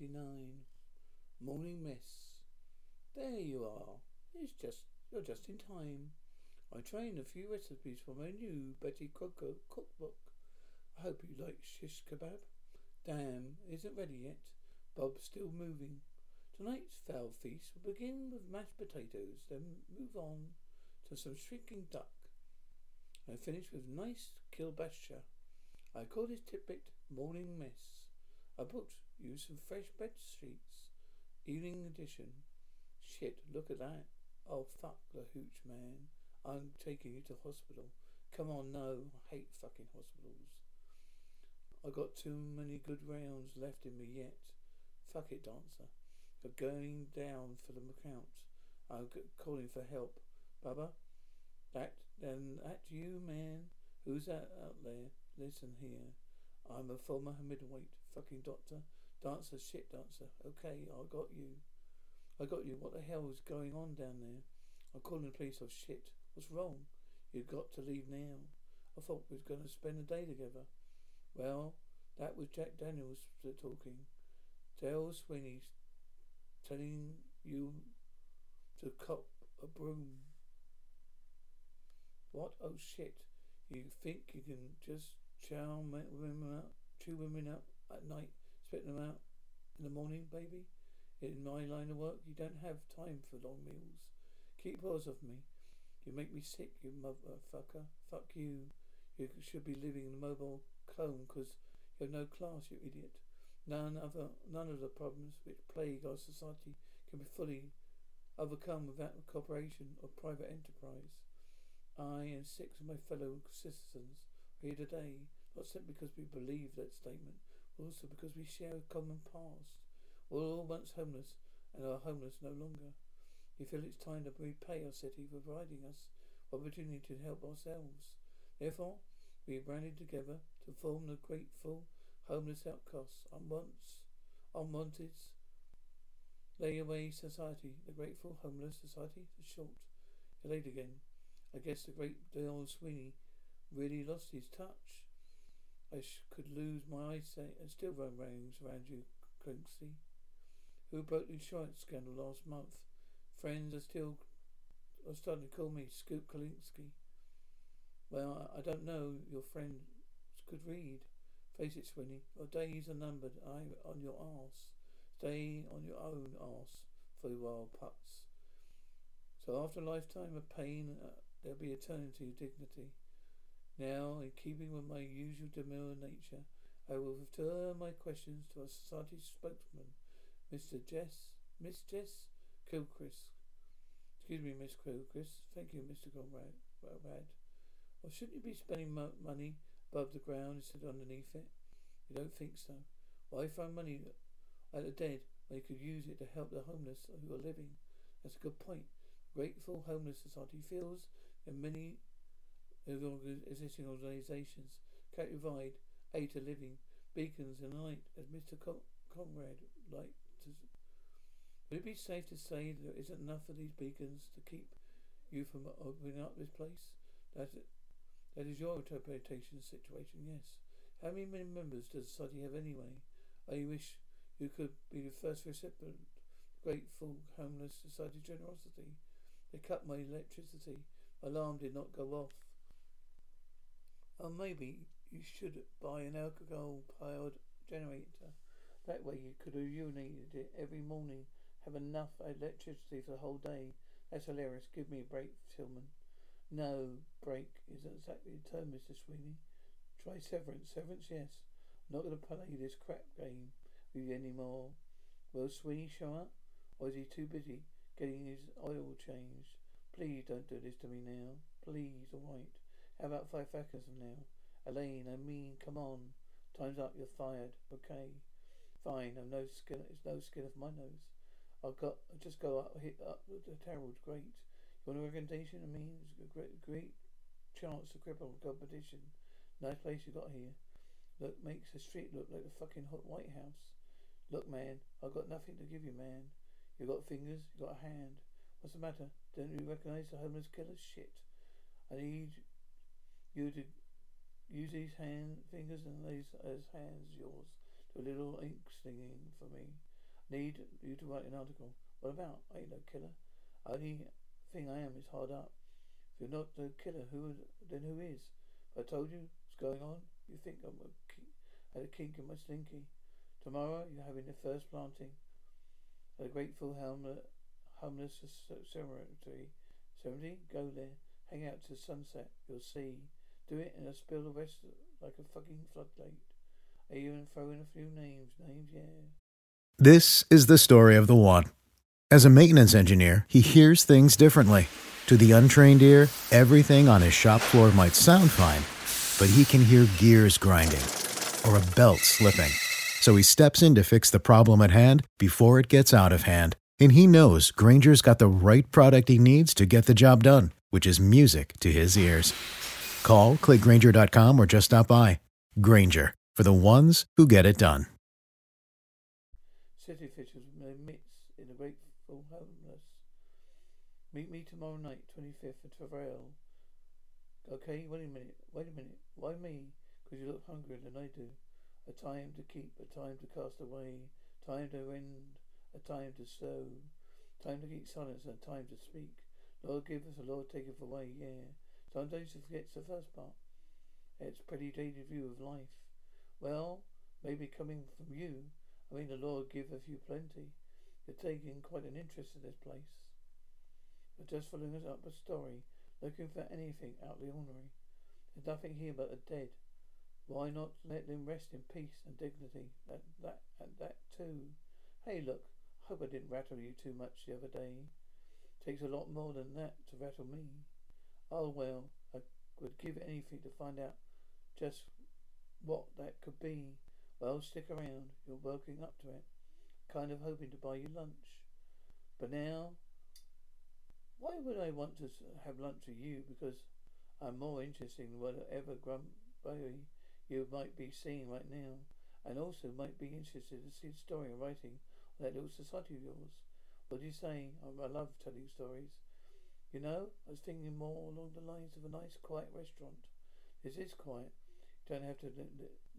1989. Morning Miss. There you are. It's just you're just in time. I trained a few recipes for my new Betty Crocker cookbook. I hope you like shish kebab. Damn, isn't ready yet. Bob's still moving. Tonight's fowl feast will begin with mashed potatoes, then move on to some shrinking duck, and finish with nice kielbasa. I call this tidbit Morning Mess. I brought you some fresh bed sheets. Evening edition. Shit, look at that. Oh, fuck the hooch, man. I'm taking you to hospital. Come on, no. I hate fucking hospitals. I got too many good rounds left in me yet. Fuck it, dancer. You're going down for the count. I'm calling for help. Bubba? That, then, that you, man? Who's that out there? Listen here. I'm a former middleweight fucking doctor. Dancer, shit dancer. Okay, I got you. I got you. What the hell is going on down there? I'm calling the police. Oh shit. What's wrong? You've got to leave now. I thought we were going to spend the day together. Well, that was Jack Daniels talking. Dale Sweeney's telling you to cop a broom. What? Oh shit. You think you can just chow women out, chew women up at night, spit them out in the morning, baby? In my line of work, you don't have time for long meals. Keep paws off me. You make me sick, you motherfucker. Fuck you. You should be living in a mobile home because you have no class, you idiot. None of, the, none of the problems which plague our society can be fully overcome without cooperation of private enterprise. I and six of my fellow citizens are here today, not simply because we believe that statement, also because we share a common past. We're all once homeless and are homeless no longer. We feel it's time to repay our city for providing us opportunity to help ourselves. Therefore, we have banded together to form the grateful homeless outcasts, unwants, unwanted, layaway society. The grateful homeless society is short. Late again. I guess the great Dale Sweeney really lost his touch. I sh- could lose my eyesight and still run rings around you, Clancy. Who broke the insurance scandal last month? Friends are still are starting to call me Scoop Kalinsky. Well, I don't know. Your friend could read. Face it, Sweeney. Your days are numbered. I'm on your arse. Stay on your own arse for the wild puts. So after a lifetime of pain, uh, there'll be eternity of dignity. Now, in keeping with my usual demure nature, I will return my questions to our society spokesman, Mr. Jess, Miss Jess Kilchrist. Excuse me, Miss Kilchrist. Thank you, Mr. Conrad. Well, shouldn't you be spending mo- money above the ground instead of underneath it? You don't think so? Why find money at the dead when you could use it to help the homeless who are living? That's a good point. Grateful Homeless Society feels that many existing organisations can provide aid to living beacons and light, as Mr. Conrad like to. Would it be safe to say there isn't enough of these beacons to keep you from opening up this place? That that is your interpretation of the situation, yes. How many members does the society have anyway? I wish you could be the first recipient. Grateful Homeless Society generosity. They cut my electricity. Alarm did not go off. Or maybe you should buy an alcohol powered generator. That way you could have urinated it every morning, have enough electricity for the whole day. That's hilarious. Give me a break, Tillman. No, break isn't exactly the term, Mr. Sweeney. Try severance. Severance, yes. I'm not going to play this crap game with you anymore. Will Sweeney show up? Or is he too busy getting his oil changed? Please don't do this to me now. Please, alright. How about five seconds from now? Elaine, I mean, come on. Time's up. You're fired. Okay. Fine. I've no skin. It's no skin of my nose. I've got. I'll just go up. Hit up the herald. Great. You want a recommendation? I mean, it's a great, great chance to cripple competition. Nice place you got here. Look, makes the street look like the fucking hot White House. Look, man, I've got nothing to give you, man. You got fingers, you got a hand. What's the matter? Don't you recognize the homeless killer? Shit. I need you to use these hand fingers and these as hands yours. Do a little ink stinging for me. Need you to write an article. What about? I ain't no killer. Only thing I am is hard up. If you're not the killer, who then who is? If I told you what's going on, you think I'm a had a kink in my slinky. Tomorrow you're having the first planting at a grateful helmet, homeless cemetery. Seventy, go there. Hang out till sunset. You'll see. Do it and I'll spill the rest like a fucking floodgate. I even throw in a few names. Names, yeah. This is the story of the one. As a maintenance engineer, he hears things differently. To the untrained ear, everything on his shop floor might sound fine, but he can hear gears grinding or a belt slipping. So he steps in to fix the problem at hand before it gets out of hand. And he knows Grainger's got the right product he needs to get the job done, which is music to his ears. Call, clickgrainger.com, or just stop by. Grainger, for the ones who get it done. City officials made in the grateful homeless. Meet me tomorrow night, 25th at Travail. Okay, wait a minute, wait a minute. Why me? Because you look hungrier than I do. A time to keep, a time to cast away, time to end, a time to sow, time to keep silence, and a time to speak. Lord give us, Lord taketh away, yeah. Sometimes you forget the first part. It's pretty dated view of life. Well, maybe coming from you, I mean the Lord giveth you plenty. You're taking quite an interest in this place. You're just following us up a story, looking for anything out of the ordinary. There's nothing here but the dead. Why not let them rest in peace and dignity? That, that, and that too. Hey, look, I hope I didn't rattle you too much the other day. Takes a lot more than that to rattle me. Oh well, I would give anything to find out just what that could be. Well, stick around. You're working up to it. Kind of hoping to buy you lunch. But now, why would I want to have lunch with you? Because I'm more interesting than whatever grumpy you might be seeing right now, and also might be interested to see the story I'm writing on that little society of yours. What do you say? I love telling stories. You know, I was thinking more along the lines of a nice, quiet restaurant. This is quiet. You don't have to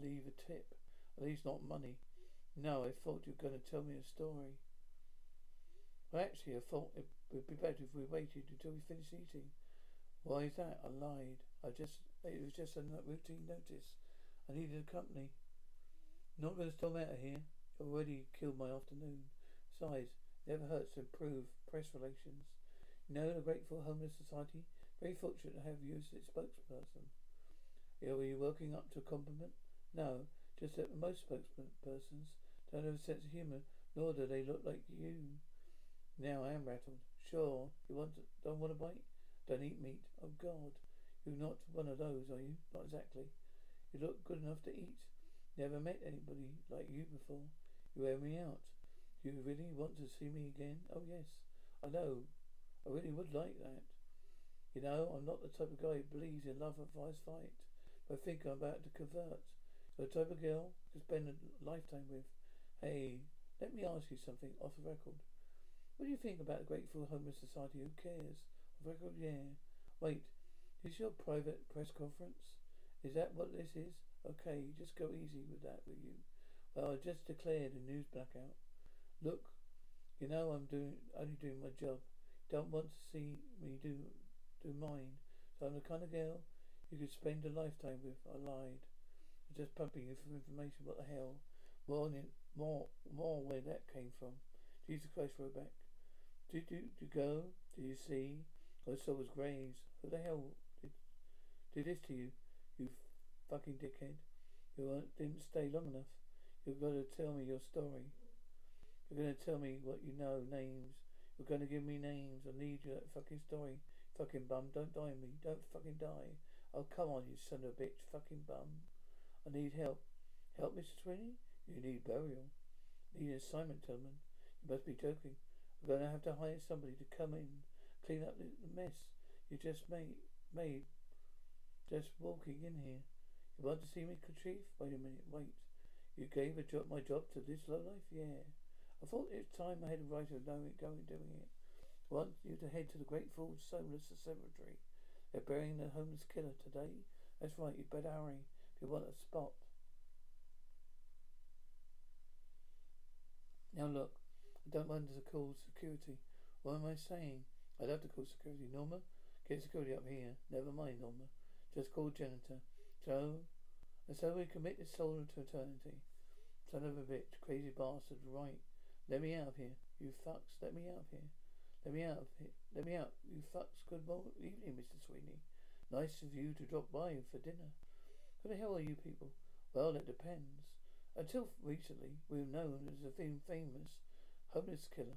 leave a tip, at least not money. No, I thought you were going to tell me a story. Well, actually, I thought it would be better if we waited until we finished eating. Why is that? I lied. I just, it was just a routine notice. I needed a company. Not going to storm out of here. Already killed my afternoon. Besides, never hurts to improve press relations. Know the Grateful Homeless Society? Very fortunate to have you as its spokesperson. Are you working up to a compliment? No, just that most spokespersons don't have a sense of humour, nor do they look like you. Now I am rattled. Sure, you want to, don't want a bite? Don't eat meat. Oh God, you're not one of those, are you? Not exactly. You look good enough to eat. Never met anybody like you before. You wear me out. Do you really want to see me again? Oh, yes. I know. I really would like that. You know, I'm not the type of guy who believes in love at first sight, but I think I'm about to convert. The type of girl to spend a lifetime with. Hey, let me ask you something off the record. What do you think about the Grateful Homeless Society? Who cares? Off record, yeah. Wait, is your private press conference? Is that what this is? Okay, just go easy with that, will you? Well, I just declared a news blackout. Look, you know I'm doing only doing my job. Don't want to see me do do mine. So I'm the kind of girl you could spend a lifetime with. I lied. Just pumping you for information. What the hell? More more more where that came from. Jesus Christ, Roback. Did you did you go? Did you see? I saw was graves. Who the hell did did this to you? You fucking dickhead. You didn't stay long enough. You've got to tell me your story. You're going to tell me what you know, names. You're to give me names. I need your fucking story. Fucking bum. Don't die me. Don't fucking die. Oh, come on, you son of a bitch. Fucking bum. I need help. Help, Mr. Sweeney? You need burial. Need an assignment, Tillman. You must be joking. I'm going to have to hire somebody to come in, clean up the mess you just made. Made. Just walking in here. You want to see me, Chief? Wait a minute. Wait. You gave a job, my job to this lowlife? Yeah. I thought it was time I had a right of knowing going doing it. I want you to head to the Grateful Homeless Cemetery. They're burying the homeless killer today. That's right, you'd better hurry if you want a spot. Now look, I don't want to call security. What am I saying? I'd have to call security. Norma, get security up here. Never mind, Norma. Just call janitor. So, and so we commit this soul to eternity. Son of a bitch, crazy bastard, right. Let me out of here. You fucks, let me out of here. Let me out of here. Let me out. You fucks, good evening, Mr. Sweeney. Nice of you to drop by for dinner. Who the hell are you people? Well, it depends. Until recently, we were known as the famous homeless killer.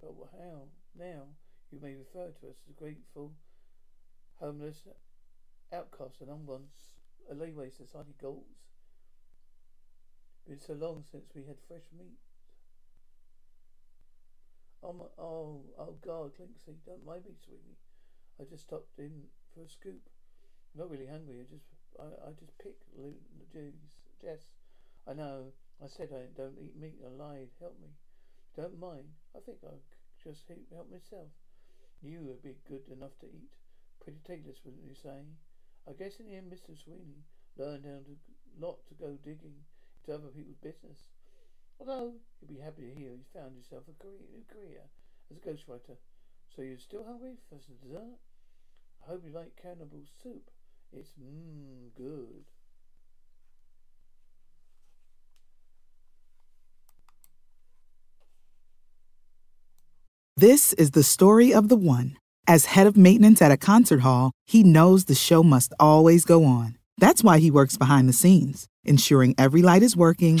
But how now you may refer to us as grateful homeless outcasts and unwants a Leeway Society goals. It's so long since we had fresh meat. Oh, my, oh, oh God, Clinksy, don't mind me, sweetie. I just stopped in for a scoop. I'm not really hungry. I just, I, I just picked the juice. Jess, I know. I said I don't eat meat. I lied. Help me. Don't mind. I think I'll just help myself. You would be good enough to eat. Pretty tasteless, wouldn't you say? I guess in the end, Mr. Sweeney learned how to lot to go digging into other people's business. Although you'd be happy to hear you found yourself a career, new career as a ghostwriter. So you're still hungry for some dessert? I hope you like cannibal soup. It's mmm good. This is the story of the one. As head of maintenance at a concert hall, he knows the show must always go on. That's why he works behind the scenes, ensuring every light is working,